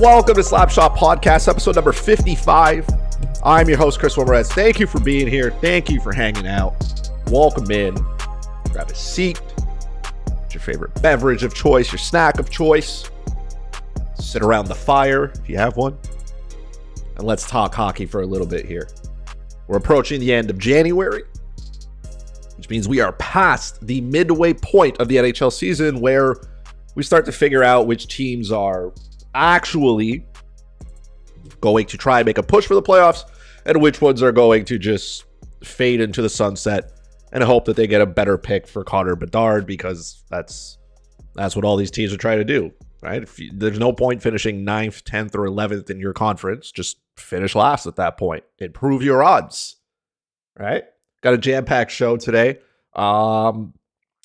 Welcome to Slapshot Podcast, episode number 55. I'm your host, Chris Ramirez. Thank you for being here. Thank you for hanging out. Welcome in. Grab a seat. What's your favorite beverage of choice, your snack of choice? Sit around the fire if you have one. And let's talk hockey for a little bit here. We're approaching the end of January, which means we are past the midway point of the NHL season where we start to figure out which teams are actually going to try and make a push for the playoffs and which ones are going to just fade into the sunset and hope that they get a better pick for Connor Bedard because that's that's what all these teams are trying to do, right? You, there's no point finishing 9th, 10th, or 11th in your conference. Just finish last at that point. Improve your odds, right? Got a jam-packed show today. Um,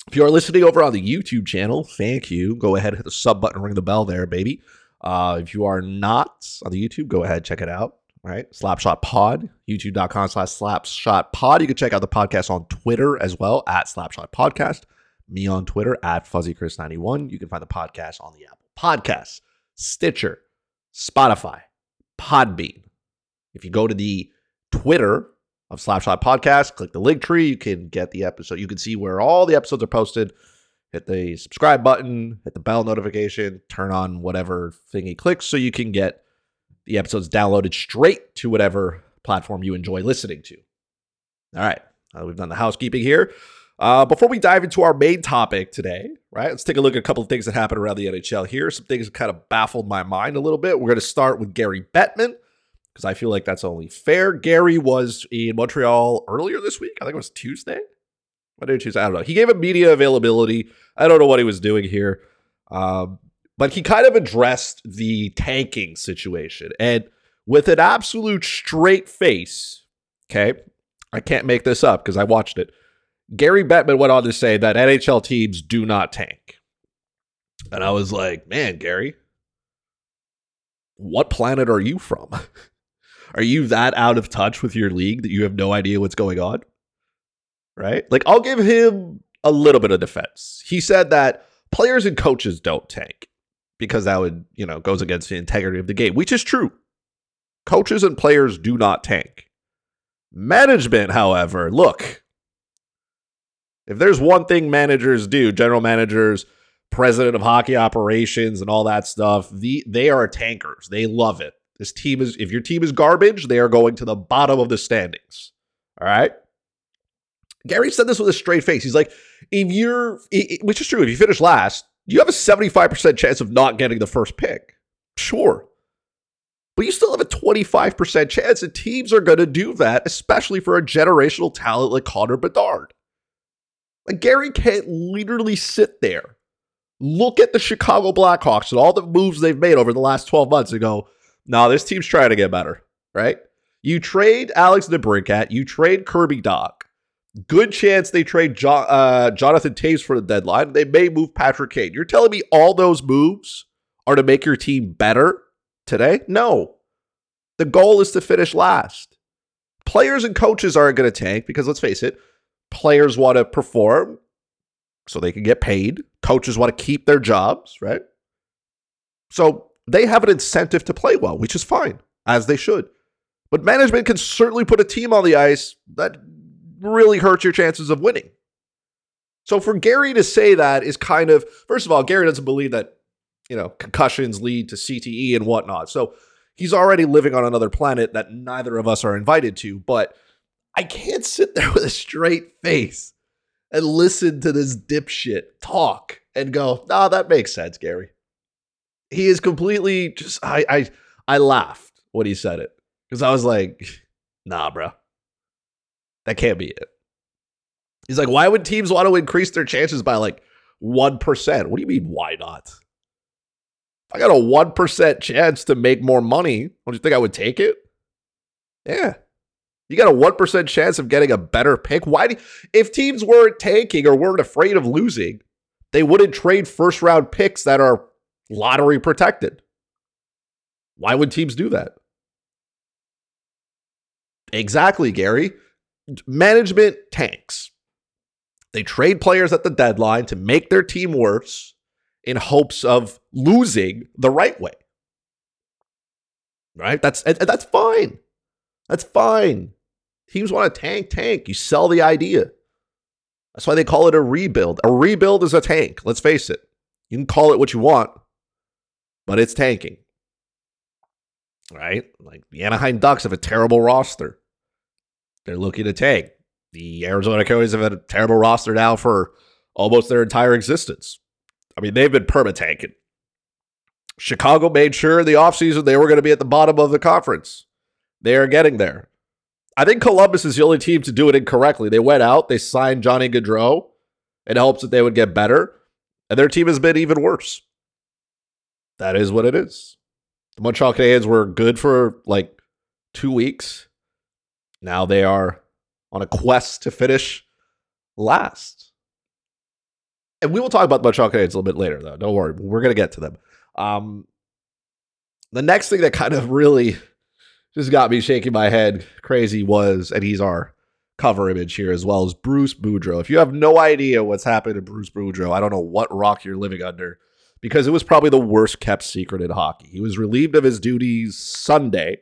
if you are listening over on the YouTube channel, thank you. Go ahead, hit the sub button, ring the bell there, baby. Uh, if you are not on the YouTube, go ahead, check it out. Right, Slapshot Pod, youtube.com slash slapshot pod. You can check out the podcast on Twitter as well at Slapshot Podcast. Me on Twitter at FuzzyChris91. You can find the podcast on the Apple Podcasts, Stitcher, Spotify, Podbean. If you go to the Twitter of Slapshot Podcast, click the link tree. You can get the episode. You can see where all the episodes are posted hit the subscribe button, hit the bell notification, turn on whatever thing he clicks so you can get the episodes downloaded straight to whatever platform you enjoy listening to. All right, we've done the housekeeping here. Uh, before we dive into our main topic today, right, let's take a look at a couple of things that happened around the NHL here. Some things that kind of baffled my mind a little bit. We're going to start with Gary Bettman because I feel like that's only fair. Gary was in Montreal earlier this week. I think it was Tuesday. What did you say? I don't know. He gave a media availability. I don't know what he was doing here. Um, but he kind of addressed the tanking situation. And with an absolute straight face, okay, I can't make this up because I watched it. Gary Bettman went on to say that NHL teams do not tank. And I was like, man, Gary, what planet are you from? are you that out of touch with your league that you have no idea what's going on? Right? Like, I'll give him a little bit of defense. He said that players and coaches don't tank because that would, you know, goes against the integrity of the game, which is true. Coaches and players do not tank. Management, however, look, if there's one thing managers do, general managers, president of hockey operations, and all that stuff, the they are tankers. They love it. This team is if your team is garbage, they are going to the bottom of the standings. All right. Gary said this with a straight face. He's like, if you're, which is true, if you finish last, you have a 75% chance of not getting the first pick. Sure. But you still have a 25% chance that teams are going to do that, especially for a generational talent like Connor Bedard. Like Gary can't literally sit there, look at the Chicago Blackhawks and all the moves they've made over the last 12 months and go, nah, this team's trying to get better, right? You trade Alex DeBrincat, you trade Kirby Dach, Good chance they trade jo- uh, Jonathan Toews for the deadline. They may move Patrick Kane. You're telling me all those moves are to make your team better today? No. The goal is to finish last. Players and coaches aren't going to tank because let's face it, players want to perform so they can get paid. Coaches want to keep their jobs, right? So they have an incentive to play well, which is fine, as they should. But management can certainly put a team on the ice that really hurts your chances of winning. So for Gary to say that is kind of, first of all, Gary doesn't believe that, you know, concussions lead to CTE and whatnot. So he's already living on another planet that neither of us are invited to. But I can't sit there with a straight face and listen to this dipshit talk and go, nah, that makes sense, Gary. He is completely just I I I laughed when he said it. Because I was like, nah, bro. That can't be it. He's like, why would teams want to increase their chances by like 1%? What do you mean, why not? If I got a 1% chance to make more money, don't you think I would take it? Yeah. You got a 1% chance of getting a better pick. Why do, if teams weren't tanking or weren't afraid of losing, they wouldn't trade first round picks that are lottery protected. Why would teams do that? Exactly, Gary management tanks. They trade players at the deadline to make their team worse in hopes of losing the right way. Right? That's that's fine. That's fine. Teams want to tank, tank. You sell the idea. That's why they call it a rebuild. A rebuild is a tank. Let's face it. You can call it what you want, but it's tanking. Right? Like the Anaheim Ducks have a terrible roster. They're looking to tank. The Arizona Coyotes have had a terrible roster now for almost their entire existence. I mean, they've been perma tanking. Chicago made sure in the offseason they were going to be at the bottom of the conference. They are getting there. I think Columbus is the only team to do it incorrectly. They went out, they signed Johnny Gaudreau in hopes that they would get better, and their team has been even worse. That is what it is. The Montreal Canadiens were good for like two weeks. Now they are on a quest to finish last. And we will talk about the Montreal Canadiens a little bit later, though. Don't worry, we're going to get to them. Um, the next thing that kind of really just got me shaking my head crazy was, and he's our cover image here as well as Bruce Boudreau. If you have no idea what's happened to Bruce Boudreau, I don't know what rock you're living under because it was probably the worst kept secret in hockey. He was relieved of his duties Sunday.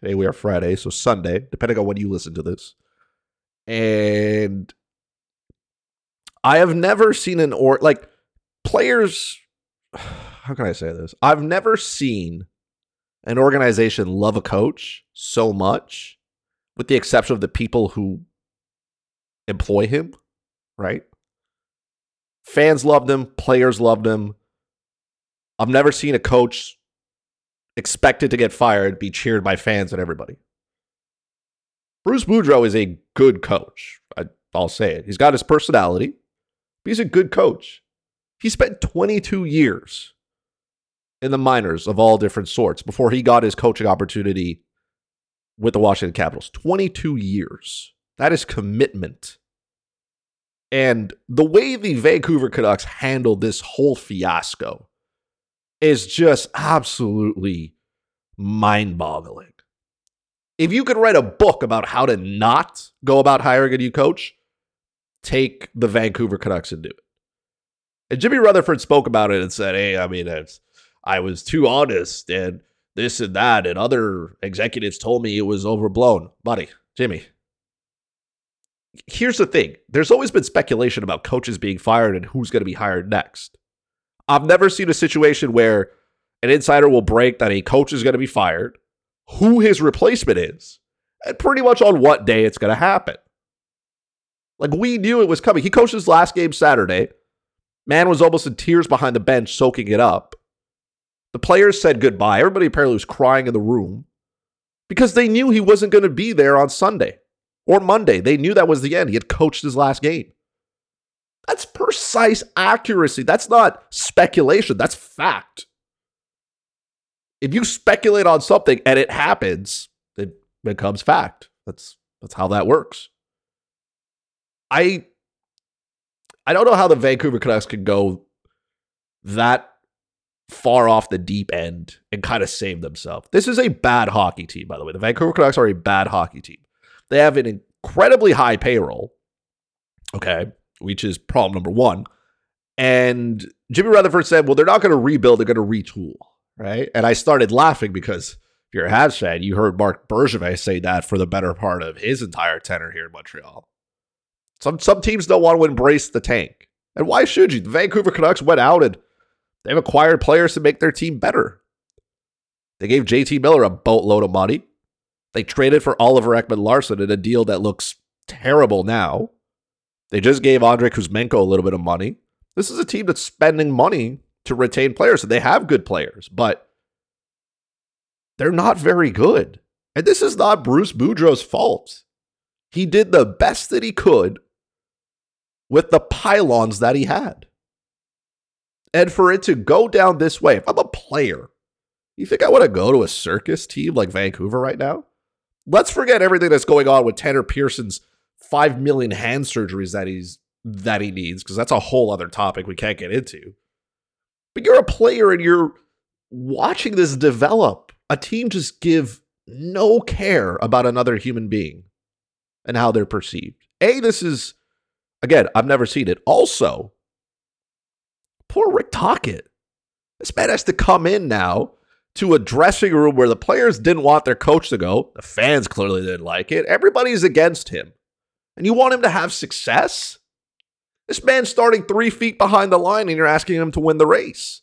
Today we are Friday, so Sunday, depending on when you listen to this. And I have never seen an or like players how can I say this? I've never seen an organization love a coach so much, with the exception of the people who employ him, right? Fans loved him, players loved him. I've never seen a coach expected to get fired be cheered by fans and everybody. Bruce Boudreau is a good coach. I, will say it. He's got his personality, he's a good coach. He spent 22 years in the minors of all different sorts before he got his coaching opportunity with the Washington Capitals. 22 years. That is commitment. And the way the Vancouver Canucks handled this whole fiasco is just absolutely mind boggling. If you could write a book about how to not go about hiring a new coach, take the Vancouver Canucks and do it. And Jimmy Rutherford spoke about it and said, Hey, I mean, I was too honest and this and that. And other executives told me it was overblown. Buddy, Jimmy, here's the thing there's always been speculation about coaches being fired and who's going to be hired next. I've never seen a situation where an insider will break that a coach is going to be fired, who his replacement is, and pretty much on what day it's going to happen. Like we knew it was coming. He coached his last game Saturday. Man was almost in tears behind the bench, soaking it up. The players said goodbye. Everybody apparently was crying in the room because they knew he wasn't going to be there on Sunday or Monday. They knew that was the end. He had coached his last game. That's precise accuracy. That's not speculation. That's fact. If you speculate on something and it happens, it becomes fact. That's that's how that works. I I don't know how the Vancouver Canucks can go that far off the deep end and kind of save themselves. This is a bad hockey team, by the way. The Vancouver Canucks are a bad hockey team. They have an incredibly high payroll, okay, which is problem number one. And Jimmy Rutherford said, well, they're not going to rebuild, they're going to retool, right? And I started laughing because if you're a Habs fan, you heard Marc Bergevin say that for the better part of his entire tenure here in Montreal. Some some teams don't want to embrace the tank. And why should you? The Vancouver Canucks went out and They've acquired players to make their team better. They gave JT Miller a boatload of money. They traded for Oliver Ekman Larsson in a deal that looks terrible now. They just gave Andrei Kuzmenko a little bit of money. This is a team that's spending money to retain players, and they have good players, but they're not very good. And this is not Bruce Boudreau's fault. He did the best that he could with the pylons that he had. And for it to go down this way, if I'm a player, you think I want to go to a circus team like Vancouver right now? Let's forget everything that's going on with Tanner Pearson's five million hand surgeries that he's that he needs, because that's a whole other topic we can't get into. But you're a player and you're watching this develop. A team just give no care about another human being and how they're perceived. A, this is again, I've never seen it. Also, Poor Rick Tocchet. This man has to come in now to a dressing room where the players didn't want their coach to go. The fans clearly didn't like it. Everybody's against him. And you want him to have success? This man's starting three feet behind the line and you're asking him to win the race.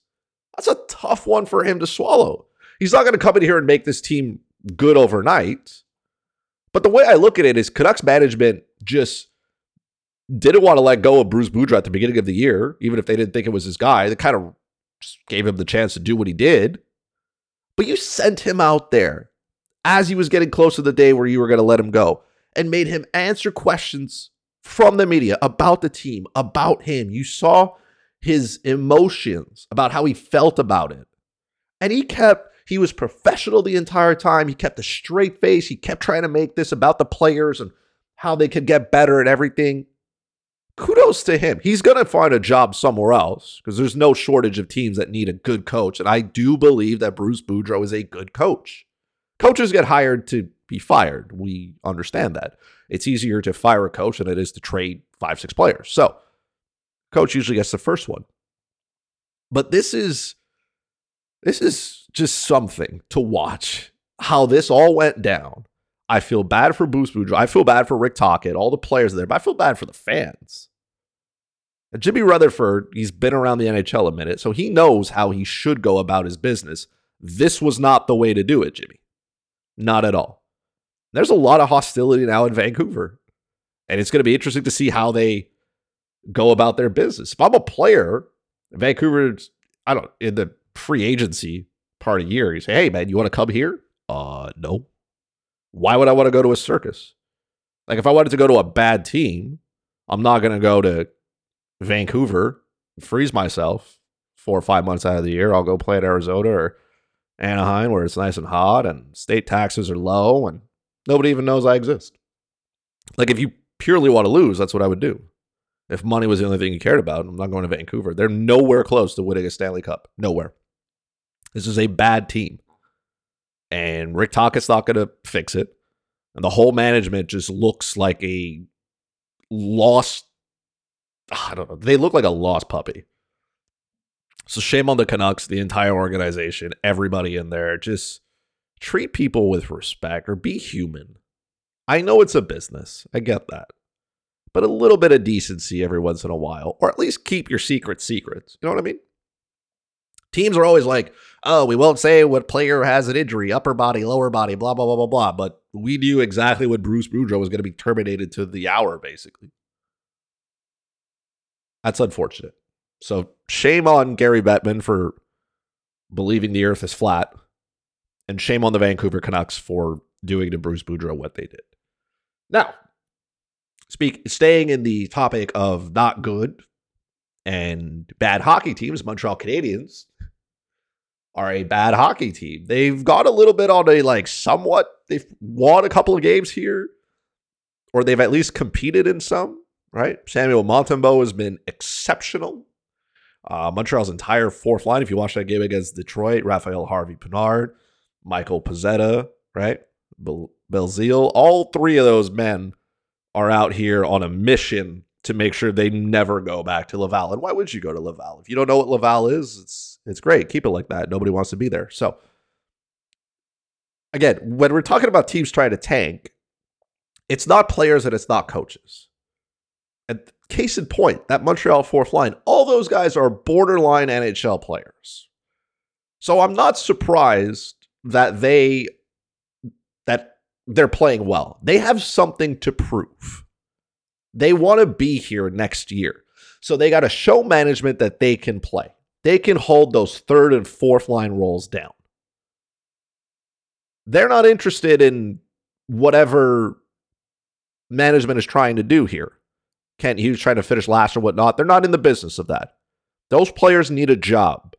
That's a tough one for him to swallow. He's not going to come in here and make this team good overnight. But the way I look at it is Canucks management just didn't want to let go of Bruce Boudreau at the beginning of the year, even if they didn't think it was his guy. They kind of just gave him the chance to do what he did. But you sent him out there as he was getting close to the day where you were going to let him go and made him answer questions from the media about the team, about him. You saw his emotions about how he felt about it. And he kept, he was professional the entire time. He kept a straight face. He kept trying to make this about the players and how they could get better at everything. Kudos to him. He's going to find a job somewhere else because there's no shortage of teams that need a good coach. And I do believe that Bruce Boudreau is a good coach. Coaches get hired to be fired. We understand that. It's easier to fire a coach than it is to trade five, six players. So, coach usually gets the first one. But this is this is just something to watch how this all went down. I feel bad for Bruce Boudreau. I feel bad for Rick Tocchet, all the players there, but I feel bad for the fans. And Jimmy Rutherford, he's been around the NHL a minute, so he knows how he should go about his business. This was not the way to do it, Jimmy. Not at all. There's a lot of hostility now in Vancouver. And it's going to be interesting to see how they go about their business. If I'm a player, Vancouver, I don't, in the free agency part of year, you say, hey, man, you want to come here? Uh, no. Why would I want to go to a circus? Like, if I wanted to go to a bad team, I'm not going to go to Vancouver, freeze myself four or five months out of the year. I'll go play at Arizona or Anaheim where it's nice and hot and state taxes are low and nobody even knows I exist. Like if you purely want to lose, that's what I would do. If money was the only thing you cared about, I'm not going to Vancouver. They're nowhere close to winning a Stanley Cup. Nowhere. This is a bad team. And Rick Tocchet's not going to fix it. And the whole management just looks like a lost I don't know. They look like a lost puppy. So shame on the Canucks, the entire organization, everybody in there. Just treat people with respect or be human. I know it's a business. I get that. But a little bit of decency every once in a while, or at least keep your secrets secrets. You know what I mean? Teams are always like, oh, we won't say what player has an injury, upper body, lower body, blah, blah, blah, blah, blah. But we knew exactly when Bruce Boudreau was going to be terminated to the hour, basically. That's unfortunate. So shame on Gary Bettman for believing the earth is flat, and shame on the Vancouver Canucks for doing to Bruce Boudreau what they did. Now, speak staying in the topic of not good and bad hockey teams, Montreal Canadiens are a bad hockey team. They've got a little bit on a like somewhat they've won a couple of games here, or they've at least competed in some, right? Samuel Montembeault has been exceptional. Uh, Montreal's entire fourth line, if you watch that game against Detroit, Raphael Harvey Pineault, Michael Pezzetta, right? Belzile, all three of those men are out here on a mission to make sure they never go back to Laval. And why would you go to Laval? If you don't know what Laval is, it's it's great. Keep it like that. Nobody wants to be there. So again, when we're talking about teams trying to tank, it's not players and it's not coaches. And case in point, that Montreal fourth line, all those guys are borderline NHL players. So I'm not surprised that they that they're playing well. They have something to prove. They want to be here next year. So they got to show management that they can play. They can hold those third and fourth line roles down. They're not interested in whatever management is trying to do here. Kent Hughes trying to finish last or whatnot. They're not in the business of that. Those players need a job.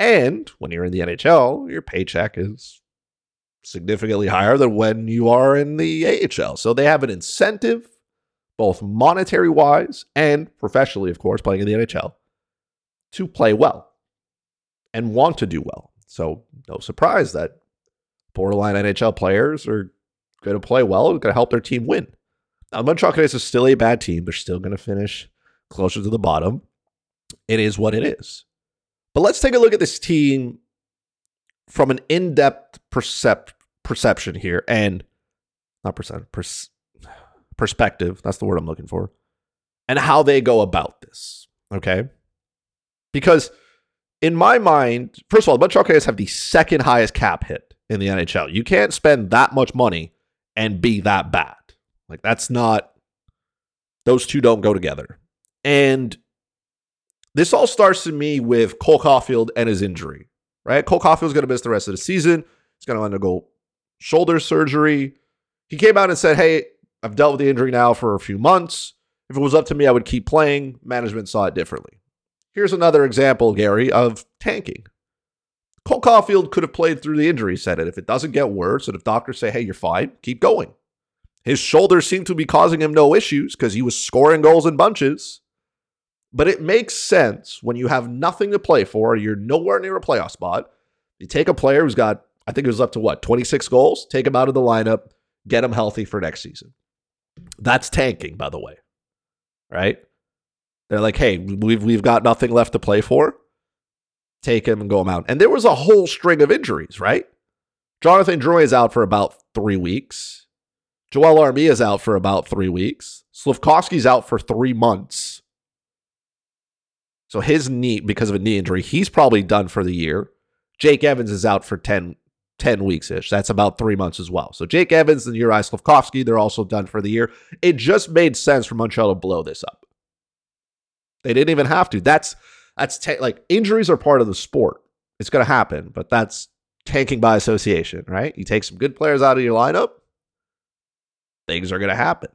And when you're in the NHL, your paycheck is significantly higher than when you are in the AHL. So they have an incentive, both monetary wise and professionally, of course, playing in the NHL, to play well and want to do well. So no surprise that borderline NHL players are going to play well and going to help their team win. Now, Montreal Canadiens is still a bad team. They're still going to finish closer to the bottom. It is what it is. But let's take a look at this team from an in-depth percep- perception here, and not percent pers- perspective. That's the word I'm looking for, and how they go about this. Okay, because in my mind, first of all, the Montreal Canadiens have the second highest cap hit in the NHL. You can't spend that much money and be that bad. Like that's not those two don't go together. And this all starts to me with Cole Caufield and his injury, right? Cole Caufield's going to miss the rest of the season. He's going to undergo shoulder surgery. He came out and said, Hey, I've dealt with the injury now for a few months. If it was up to me, I would keep playing. Management saw it differently. Here's another example, Gary, of tanking. Cole Caufield could have played through the injury, said it. If it doesn't get worse, and if doctors say, hey, you're fine, keep going. His shoulders seem to be causing him no issues because he was scoring goals in bunches. But it makes sense when you have nothing to play for, you're nowhere near a playoff spot. You take a player who's got, I think it was up to what, 26 goals, take him out of the lineup, get him healthy for next season. That's tanking, by the way. Right? They're like, hey, we've we've got nothing left to play for. Take him and go him out. And there was a whole string of injuries, right? Jonathan Drouin is out for about three weeks. Joel Armia is out for about three weeks. Slafkovsky's out for three months. So his knee, because of a knee injury, he's probably done for the year. Jake Evans is out for 10, 10 weeks ish. That's about three months as well. So Jake Evans and Juraj Slafkovsky, they're also done for the year. It just made sense for Montreal to blow this up. They didn't even have to. That's that's ta- like injuries are part of the sport. It's going to happen, but that's tanking by association, right? You take some good players out of your lineup, things are going to happen.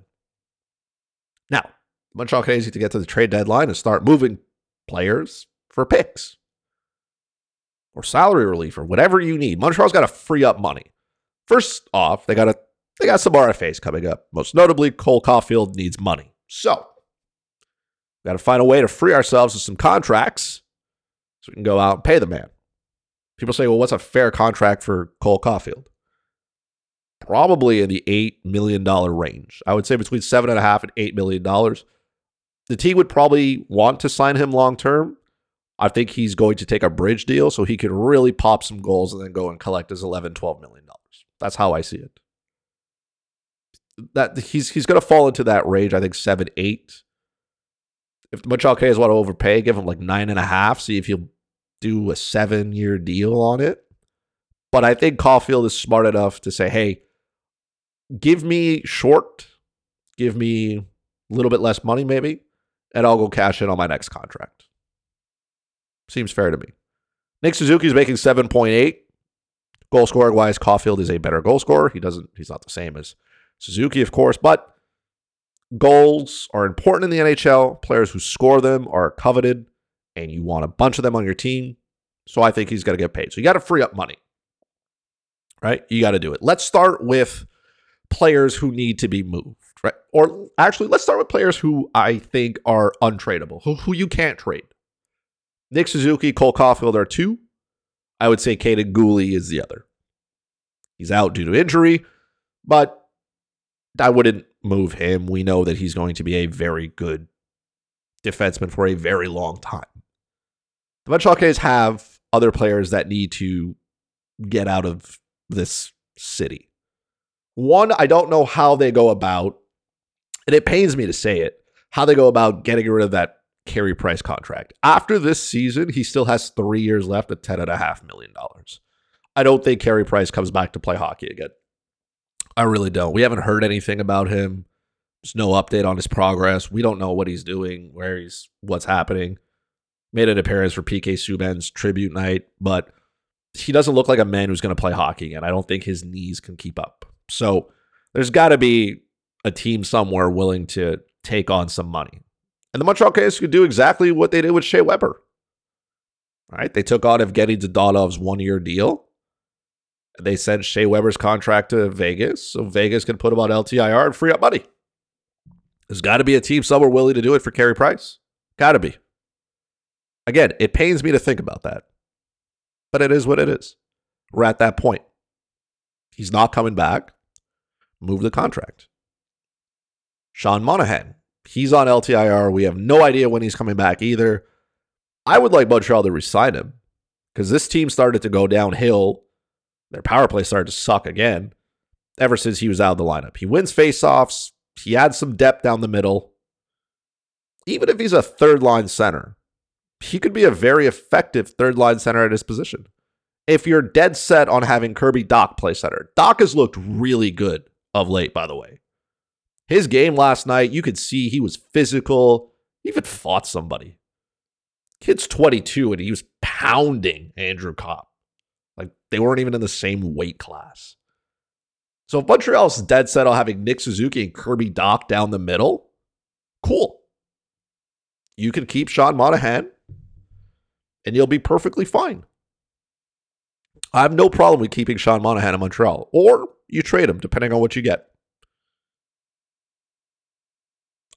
Now, Montreal Canadiens need to get to the trade deadline and start moving players for picks or salary relief or whatever you need. Montreal's got to free up money. First off, they got to they got some RFAs coming up. Most notably, Cole Caufield needs money. So got to find a way to free ourselves of some contracts so we can go out and pay the man. People say, well, what's a fair contract for Cole Caufield? Probably in the $8 million range. I would say between seven and a half and $8 million. The team would probably want to sign him long term. I think he's going to take a bridge deal so he can really pop some goals and then go and collect his 11, 12 million dollars. That's how I see it. That he's he's going to fall into that range. I think seven, eight if Montreal Canadiens want to overpay, give him like nine and a half. See if he'll do a seven year deal on it. But I think Caufield is smart enough to say, hey, give me short, give me a little bit less money, maybe, and I'll go cash in on my next contract. Seems fair to me. Nick Suzuki is making 7.8. Goal scoring wise, Caufield is a better goal scorer. He doesn't, he's not the same as Suzuki, of course, but Goals are important in the NHL. Players who score them are coveted, and you want a bunch of them on your team. So I think he's going to get paid. So you got to free up money, right? You got to do it. Let's start with players who need to be moved, right? Or actually, let's start with players who I think are untradeable, who, who you can't trade. Nick Suzuki, Cole Caufield are two. I would say Kaiden Guhle is the other. He's out due to injury, but I wouldn't move him. We know that he's going to be a very good defenseman for a very long time. The Montreal Canadiens have other players that need to get out of this city. One, I don't know how they go about, and it pains me to say it, how they go about getting rid of that Carey Price contract. After this season, he still has three years left at $10.5 million. I don't think Carey Price comes back to play hockey again. I really don't. We haven't heard anything about him. There's no update on his progress. We don't know what he's doing, where he's, what's happening. Made an appearance for PK Subban's tribute night, but he doesn't look like a man who's going to play hockey again. I don't think his knees can keep up. So there's got to be a team somewhere willing to take on some money. And the Montreal Canadiens could do exactly what they did with Shea Weber. Right, they took on Evgeny Dadonov's one-year deal they sent Shea Weber's contract to Vegas, so Vegas can put him on LTIR and free up money. There's got to be a team somewhere willing to do it for Carey Price. Got to be. Again, it pains me to think about that, but it is what it is. We're at that point. He's not coming back. Move the contract. Sean Monahan, he's on LTIR. We have no idea when he's coming back either. I would like Montreal to resign him because this team started to go downhill. Their power play started to suck again ever since he was out of the lineup. He wins faceoffs. He adds some depth down the middle. Even if he's a third line center, he could be a very effective third line center at his position. If you're dead set on having Kirby Dach play center, Dach has looked really good of late, by the way. His game last night, you could see he was physical, he even fought somebody. Kid's 22 and he was pounding Andrew Copp. Like they weren't even in the same weight class. So if Montreal's dead set on having Nick Suzuki and Kirby Dach down the middle, cool. You can keep Sean Monahan and you'll be perfectly fine. I have no problem with keeping Sean Monahan in Montreal, or you trade him depending on what you get.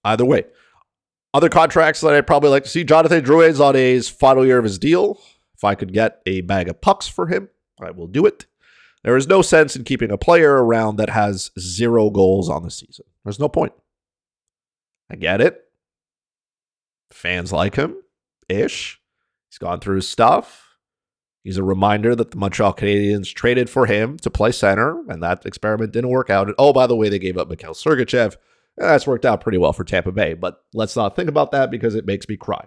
Either way. Other contracts that I'd probably like to see Jonathan Drouin's on his final year of his deal. If I could get a bag of pucks for him, I will do it. There is no sense in keeping a player around that has zero goals on the season. There's no point. I get it. Fans like him ish. He's gone through his stuff. He's a reminder that the Montreal Canadiens traded for him to play center, and that experiment didn't work out. And oh, by the way, they gave up Mikhail Sergachev. That's worked out pretty well for Tampa Bay, but let's not think about that because it makes me cry.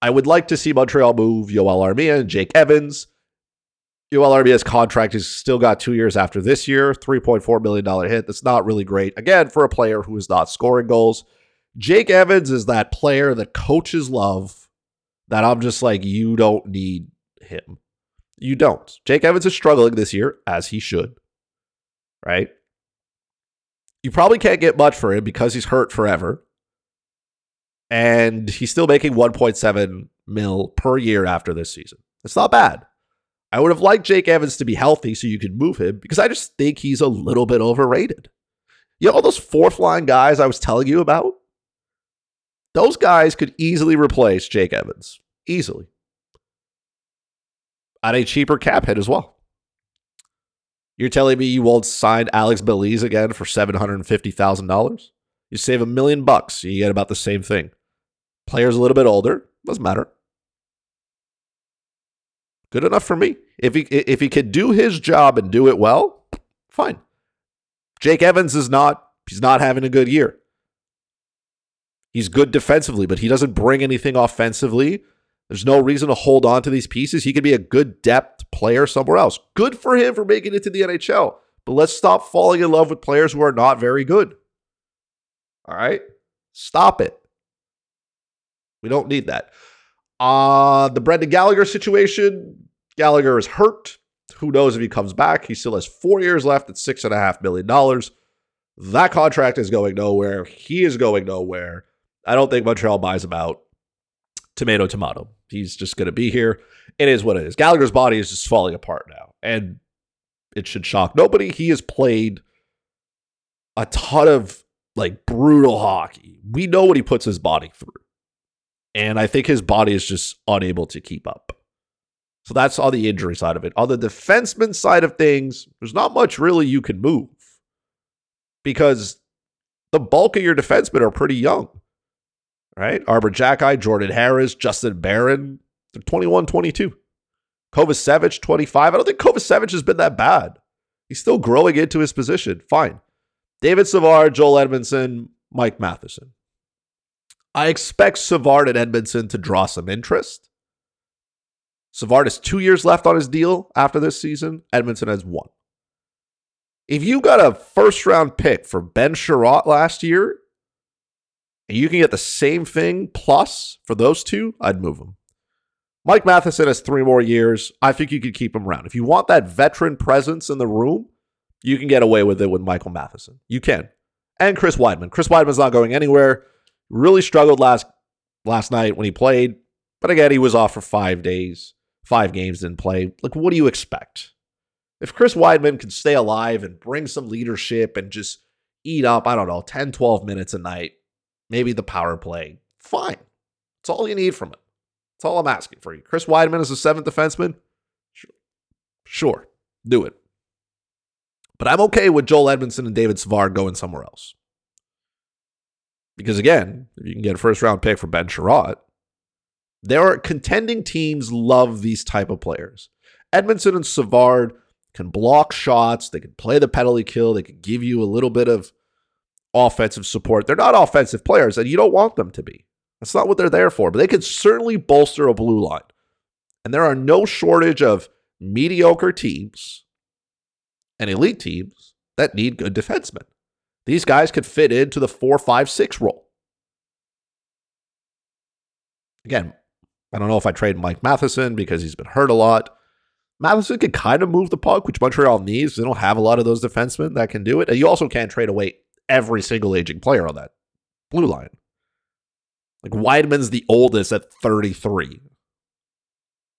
I would like to see Montreal move Joel Armia and Jake Evans. Joel Armia's contract is still got two years after this year, $3.4 million hit. That's not really great. Again, for a player who is not scoring goals. Jake Evans is that player that coaches love that I'm just like, you don't need him. You don't. Jake Evans is struggling this year, as he should. Right? You probably can't get much for him because he's hurt forever. And he's still making 1.7 mil per year after this season. It's not bad. I would have liked Jake Evans to be healthy so you could move him because I just think he's a little bit overrated. You know, all those fourth line guys I was telling you about? Those guys could easily replace Jake Evans. Easily. At a cheaper cap hit as well. You're telling me you won't sign Alex Belzile again for $750,000? You save a million bucks, you get about the same thing. Player's a little bit older, doesn't matter. Good enough for me. If he if he could do his job and do it well, fine. Jake Evans is not he's not having a good year. He's good defensively, but he doesn't bring anything offensively. There's no reason to hold on to these pieces. He could be a good depth player somewhere else. Good for him for making it to the NHL. But let's stop falling in love with players who are not very good. All right? Stop it. We don't need that. Uh, the Brendan Gallagher situation Gallagher is hurt. Who knows if he comes back? He still has four years left at $6.5 million. That contract is going nowhere. He is going nowhere. I don't think Montreal buys him out. Tomato, tomato. He's just going to be here. It is what it is. Gallagher's body is just falling apart now. And it should shock nobody. He has played a ton of like brutal hockey. We know what he puts his body through. And I think his body is just unable to keep up. So that's on the injury side of it. On the defenseman side of things, there's not much really you can move because the bulk of your defensemen are pretty young right? Arber Xhekaj, Jordan Harris, Justin Barron, they're 21, 22. Kovacevic, 25. I don't think Kovacevic has been that bad. He's still growing into his position. Fine. David Savard, Joel Edmondson, Mike Matheson. I expect Savard and Edmondson to draw some interest. Savard has two years left on his deal after this season. Edmondson has one. If you got a first round pick for Ben Chiarot last year, and you can get the same thing plus for those two, I'd move them. Mike Matheson has three more years. I think you could keep him around. If you want that veteran presence in the room, you can get away with it with Michael Matheson. You can. And Chris Wideman. Chris Wideman's not going anywhere. Really struggled last last night when he played. But again, he was off for five days. Five games didn't play. Like, what do you expect? If Chris Wideman can stay alive and bring some leadership and just eat up, I don't know, 10, 12 minutes a night, maybe the power play. Fine. That's all you need from it. That's all I'm asking for you. Chris Wideman is a seventh defenseman. Sure. Sure. Do it. But I'm okay with Joel Edmondson and David Savard going somewhere else. Because again, if you can get a first round pick for Ben Chiarot, There are contending teams love these type of players. Edmondson and Savard can block shots, they can play the penalty kill, they can give you a little bit of offensive support. They're not offensive players, and you don't want them to be. That's not what they're there for, but they can certainly bolster a blue line. And there are no shortage of mediocre teams and elite teams that need good defensemen. These guys could fit into the four, five, six role. Again, I don't know if I trade Mike Matheson because he's been hurt a lot. Matheson can kind of move the puck, which Montreal needs. They don't have a lot of those defensemen that can do it. And you also can't trade away every single aging player on that blue line. Like Wideman's the oldest at 33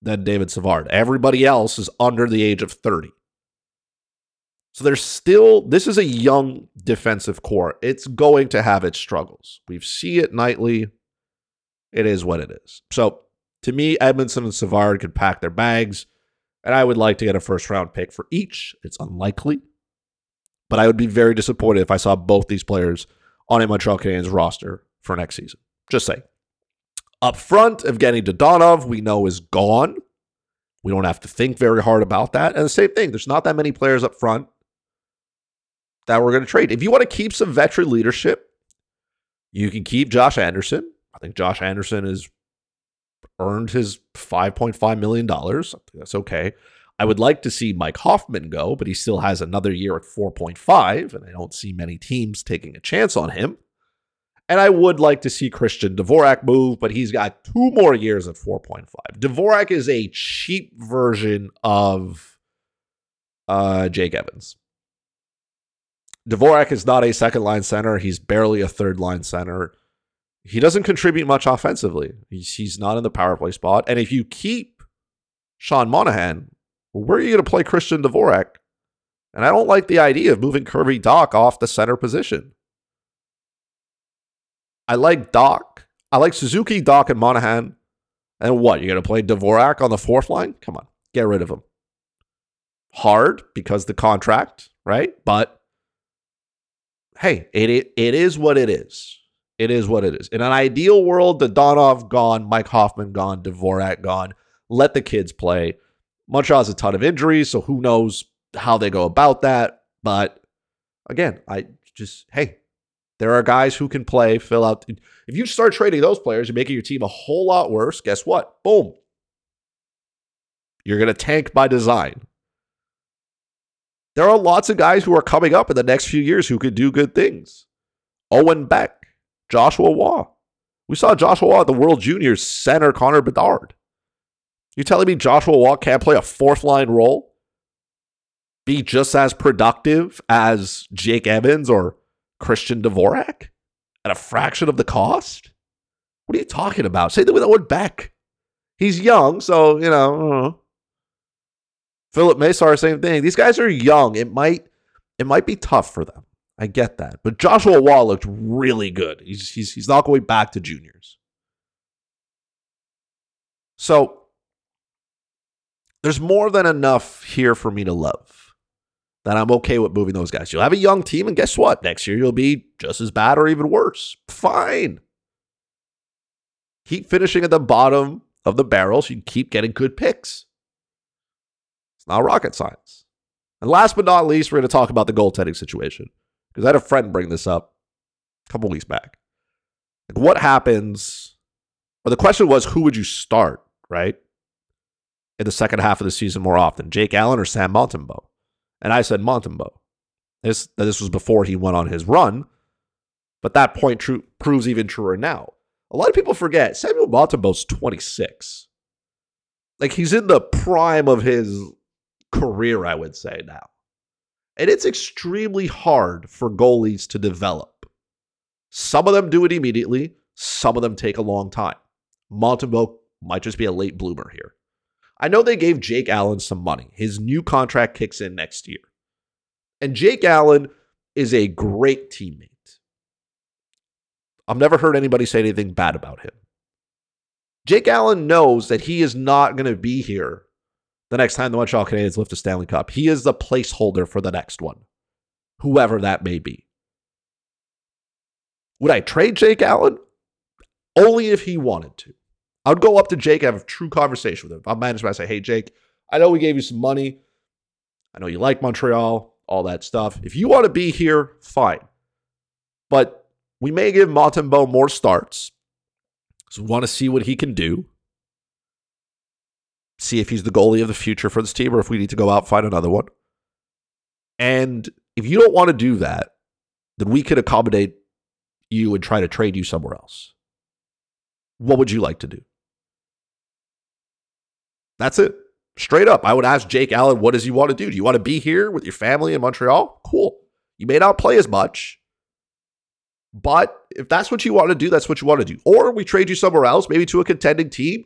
Then David Savard. Everybody else is under the age of 30. So there's still, this is a young defensive core. It's going to have its struggles. We see it nightly. It is what it is. So to me, Edmondson and Savard could pack their bags, and I would like to get a first round pick for each. It's unlikely, but I would be very disappointed if I saw both these players on a Montreal Canadiens roster for next season. Just say. Up front, Evgeny Dadonov, we know is gone. We don't have to think very hard about that. And the same thing, there's not that many players up front that we're going to trade. If you want to keep some veteran leadership, you can keep Josh Anderson. I think Josh Anderson has earned his $5.5 million. That's okay. I would like to see Mike Hoffman go, but he still has another year at 4.5, and I don't see many teams taking a chance on him. And I would like to see Christian Dvorak move, but he's got two more years at 4.5. Dvorak is a cheap version of uh, Jake Evans. Dvorak is not a second line center. He's barely a third line center. He doesn't contribute much offensively. He's, he's not in the power play spot. And if you keep Sean Monahan, where are you going to play Christian Dvorak? And I don't like the idea of moving Kirby Dach off the center position. I like Dach. I like Suzuki, Dach, and Monahan. And what? You're going to play Dvorak on the fourth line? Come on, get rid of him. Hard because the contract, right? But hey, it, it, it is what it is. It is what it is. In an ideal world, Dadonov gone, Mike Hoffman gone, Dvorak gone. Let the kids play. Montreal has a ton of injuries, so who knows how they go about that. But again, I just, hey, there are guys who can play, fill out. If you start trading those players, you're making your team a whole lot worse. Guess what? Boom. You're going to tank by design. There are lots of guys who are coming up in the next few years who could do good things. Owen Beck, Joshua Roy. We saw Joshua Roy at the World Juniors center Connor Bedard. You telling me Joshua Roy can't play a fourth line role? Be just as productive as Jake Evans or Christian Dvorak at a fraction of the cost? What are you talking about? Say that with Owen Beck. He's young, so, you know, Filip Mesar, same thing. These guys are young. It might it might be tough for them. I get that. But Joshua Roy looked really good. He's he's he's not going back to juniors. So there's more than enough here for me to love that I'm okay with moving those guys. You'll have a young team, and guess what? Next year, you'll be just as bad or even worse. Fine. Keep finishing at the bottom of the barrel so you keep getting good picks. It's not rocket science. And last but not least, we're going to talk about the goaltending situation because I had a friend bring this up a couple weeks back. Like, what happens? Or the question was, who would you start, right? In the second half of the season more often, Jake Allen or Sam Montembeault? And I said Montembeault. This, this was before he went on his run, but that point true, proves even truer now. A lot of people forget Samuel Montembeault's 26. Like he's in the prime of his career, I would say now. And it's extremely hard for goalies to develop. Some of them do it immediately, some of them take a long time. Montembeault might just be a late bloomer here. I know they gave Jake Allen some money. His new contract kicks in next year. And Jake Allen is a great teammate. I've never heard anybody say anything bad about him. Jake Allen knows that he is not going to be here the next time the Montreal Canadiens lift a Stanley Cup. He is the placeholder for the next one, whoever that may be. Would I trade Jake Allen? Only if he wanted to. I would go up to Jake and have a true conversation with him. I'm management, I say, hey, Jake, I know we gave you some money. I know you like Montreal, all that stuff. If you want to be here, fine. But we may give Montembeault more starts. So we want to see what he can do. See if he's the goalie of the future for this team or if we need to go out and find another one. And if you don't want to do that, then we could accommodate you and try to trade you somewhere else. What would you like to do? That's it. Straight up. I would ask Jake Allen, what does he want to do? Do you want to be here with your family in Montreal? Cool. You may not play as much, but if that's what you want to do, that's what you want to do. Or we trade you somewhere else, maybe to a contending team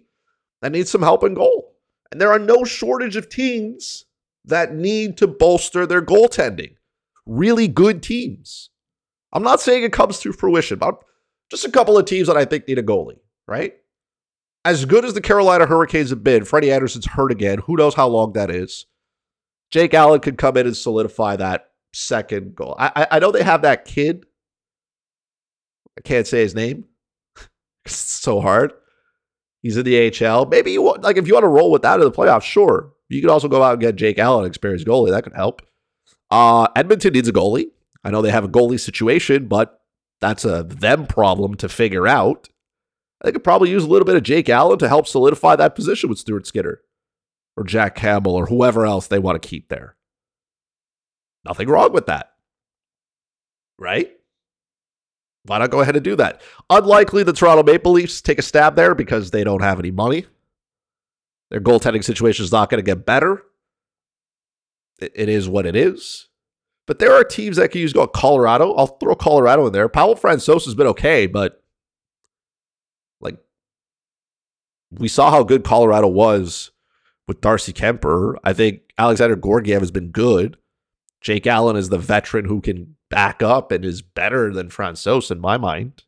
that needs some help in goal. And there are no shortage of teams that need to bolster their goaltending. Really good teams. I'm not saying it comes to fruition, but just a couple of teams that I think need a goalie, right? As good as the Carolina Hurricanes have been, Freddie Andersen's hurt again. Who knows how long that is? Jake Allen could come in and solidify that second goal. I, I, know they have that kid. I can't say his name. it's so hard. He's in the AHL. Maybe you want, like if you want to roll with that in the playoffs, sure. You could also go out and get Jake Allen, experienced goalie. That could help. Uh, Edmonton needs a goalie. I know they have a goalie situation, but that's a them problem to figure out. They could probably use a little bit of Jake Allen to help solidify that position with Stuart Skinner or Jack Campbell or whoever else they want to keep there. Nothing wrong with that. Right? Why not go ahead and do that? Unlikely the Toronto Maple Leafs take a stab there because they don't have any money. Their goaltending situation is not going to get better. It is what it is. But there are teams that can use go Colorado. I'll throw Colorado in there. Pavel Francouz has been okay, but like we saw how good Colorado was with Darcy Kuemper. I think Alexander Georgiev has been good. Jake Allen is the veteran who can back up and is better than Francouz in my mind.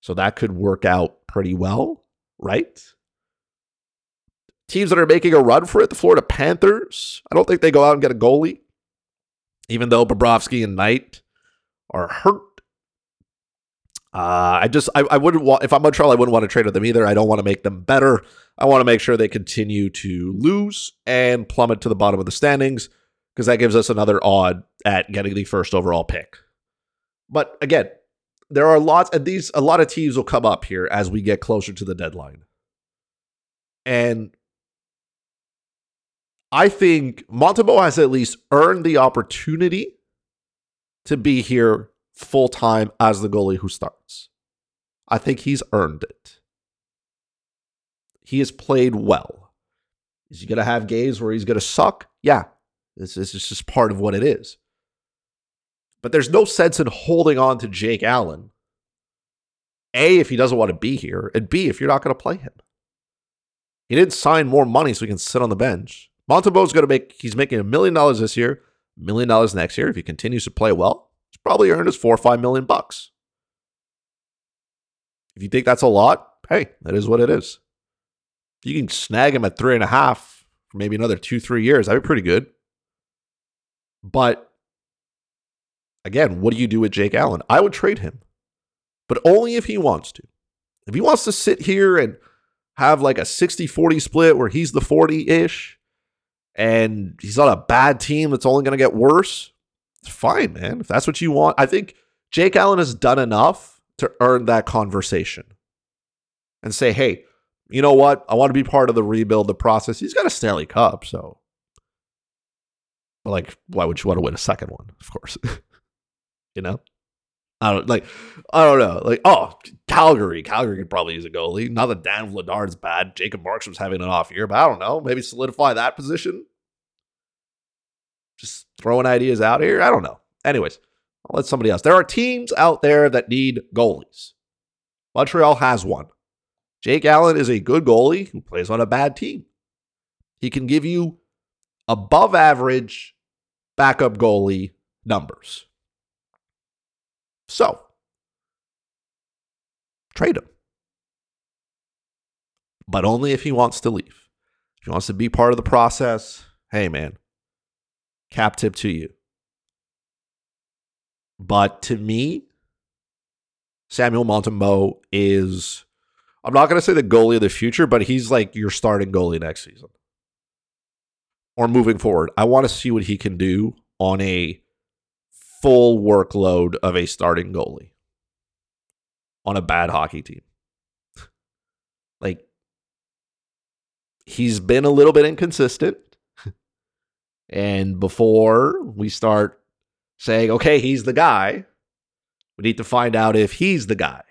So that could work out pretty well, right? Teams that are making a run for it, the Florida Panthers. I don't think they go out and get a goalie, even though Bobrovsky and Knight are hurt. Uh, I just I, I wouldn't want if I'm Montreal, I wouldn't want to trade with them either. I don't want to make them better. I want to make sure they continue to lose and plummet to the bottom of the standings because that gives us another odd at getting the first overall pick. But again, there are lots, and these a lot of teams will come up here as we get closer to the deadline. And I think Montembeault has at least earned the opportunity to be here full time as the goalie who starts. I think he's earned it. He has played well. Is he going to have games where he's going to suck? Yeah, this, this is just part of what it is. But there's no sense in holding on to Jake Allen. A, if he doesn't want to be here, and B, if you're not going to play him. He didn't sign more money so he can sit on the bench. Montembeault's going to make, he's making a million dollars this year, million dollars next year. If he continues to play well, probably earned his four or five million bucks. If you think that's a lot, hey, that is what it is. You can snag him at three and a half for maybe another two, three years, that'd be pretty good. But again, what do you do with Jake Allen? I would trade him, but only if he wants to. If he wants to sit here and have like a 60 40 split where he's the 40 ish and he's on a bad team that's only going to get worse, it's fine, man. If that's what you want, I think Jake Allen has done enough to earn that conversation and say, hey, you know what? I want to be part of the rebuild, the process. He's got a Stanley Cup, so but like, why would you want to win a second one? Of course. you know? I don't like I don't know. Like, oh, Calgary. Calgary could probably use a goalie. Not that Dan Vladar's bad. Jacob Markstrom's having an off year, but I don't know. Maybe solidify that position. Just throwing ideas out here. I don't know. Anyways, I'll let somebody else. There are teams out there that need goalies. Montreal has one. Jake Allen is a good goalie who plays on a bad team. He can give you above average backup goalie numbers. So, trade him. But only if he wants to leave. If he wants to be part of the process, hey man, cap tip to you. But to me, Samuel Montembeault is I'm not going to say the goalie of the future, but he's like your starting goalie next season or moving forward. I want to see what he can do on a full workload of a starting goalie on a bad hockey team. like, he's been a little bit inconsistent. And before we start saying, okay, he's the guy, we need to find out if he's the guy.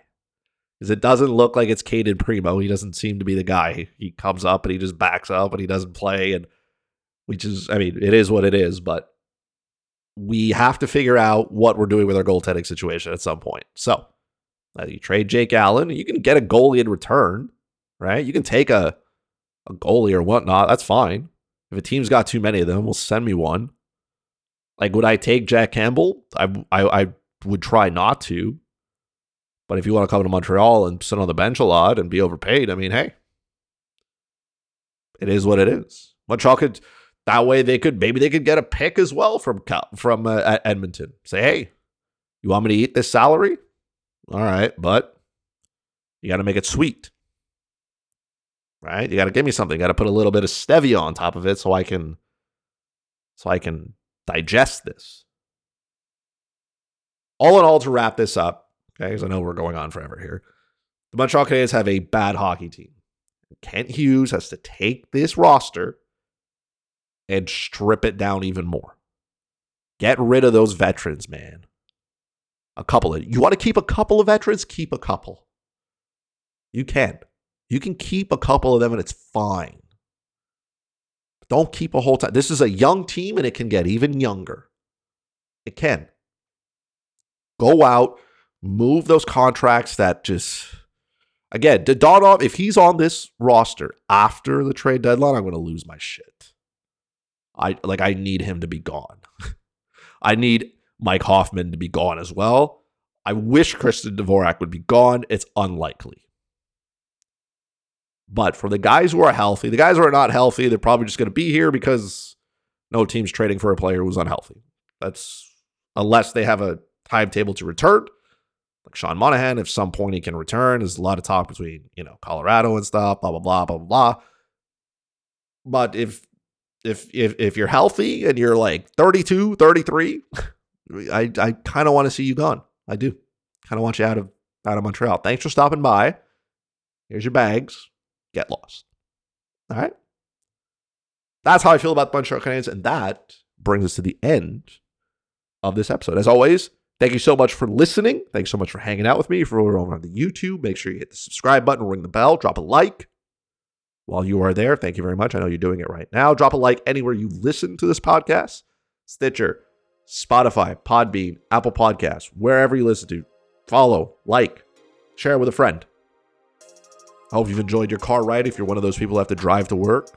Because it doesn't look like it's Cayden Primeau. He doesn't seem to be the guy. He comes up and he just backs up and he doesn't play. And which is, I mean, it is what it is, but we have to figure out what we're doing with our goaltending situation at some point. So, uh, you trade Jake Allen, you can get a goalie in return, right? You can take a, a goalie or whatnot. That's fine. If a team's got too many of them, we'll send me one. Like, would I take Jack Campbell? I, I, I would try not to. But if you want to come to Montreal and sit on the bench a lot and be overpaid, I mean, hey, it is what it is. Montreal could that way they could maybe they could get a pick as well from from uh, Edmonton. Say, hey, you want me to eat this salary? All right, but you got to make it sweet, right? You got to give me something. Got to put a little bit of stevia on top of it so I can so I can digest this. All in all, to wrap this up, okay, because I know we're going on forever here. The Montreal Canadiens have a bad hockey team. Kent Hughes has to take this roster and strip it down even more. Get rid of those veterans, man. A couple of you want to keep a couple of veterans, keep a couple. You can. You can keep a couple of them and it's fine. Don't keep a whole time. This is a young team and it can get even younger. It can. Go out, move those contracts that just again, Dadonov, if he's on this roster after the trade deadline, I'm going to lose my shit. I like I need him to be gone. I need Mike Hoffman to be gone as well. I wish Christian Dvorak would be gone. It's unlikely. But for the guys who are healthy, the guys who are not healthy, they're probably just going to be here because no team's trading for a player who's unhealthy. That's unless they have a timetable to return. Like Sean Monahan, if some point he can return, there's a lot of talk between, you know, Colorado and stuff, blah, blah, blah, blah, blah. But if if if if you're healthy and you're like 32, 33, I I kind of want to see you gone. I do. Kind of want you out of out of Montreal. Thanks for stopping by. Here's your bags. Get lost. All right. That's how I feel about the of Canadiens, and that brings us to the end of this episode. As always, thank you so much for listening. Thanks so much for hanging out with me. For over on the YouTube, make sure you hit the subscribe button, ring the bell, drop a like. While you are there, thank you very much. I know you're doing it right now. Drop a like anywhere you listen to this podcast Stitcher, Spotify, Podbean, Apple Podcasts, wherever you listen to. Follow, like, share with a friend. I hope you've enjoyed your car ride if you're one of those people who have to drive to work.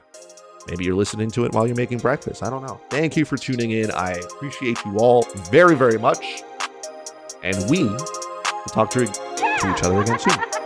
Maybe you're listening to it while you're making breakfast. I don't know. Thank you for tuning in. I appreciate you all very, very much. And we will talk to, to each other again soon.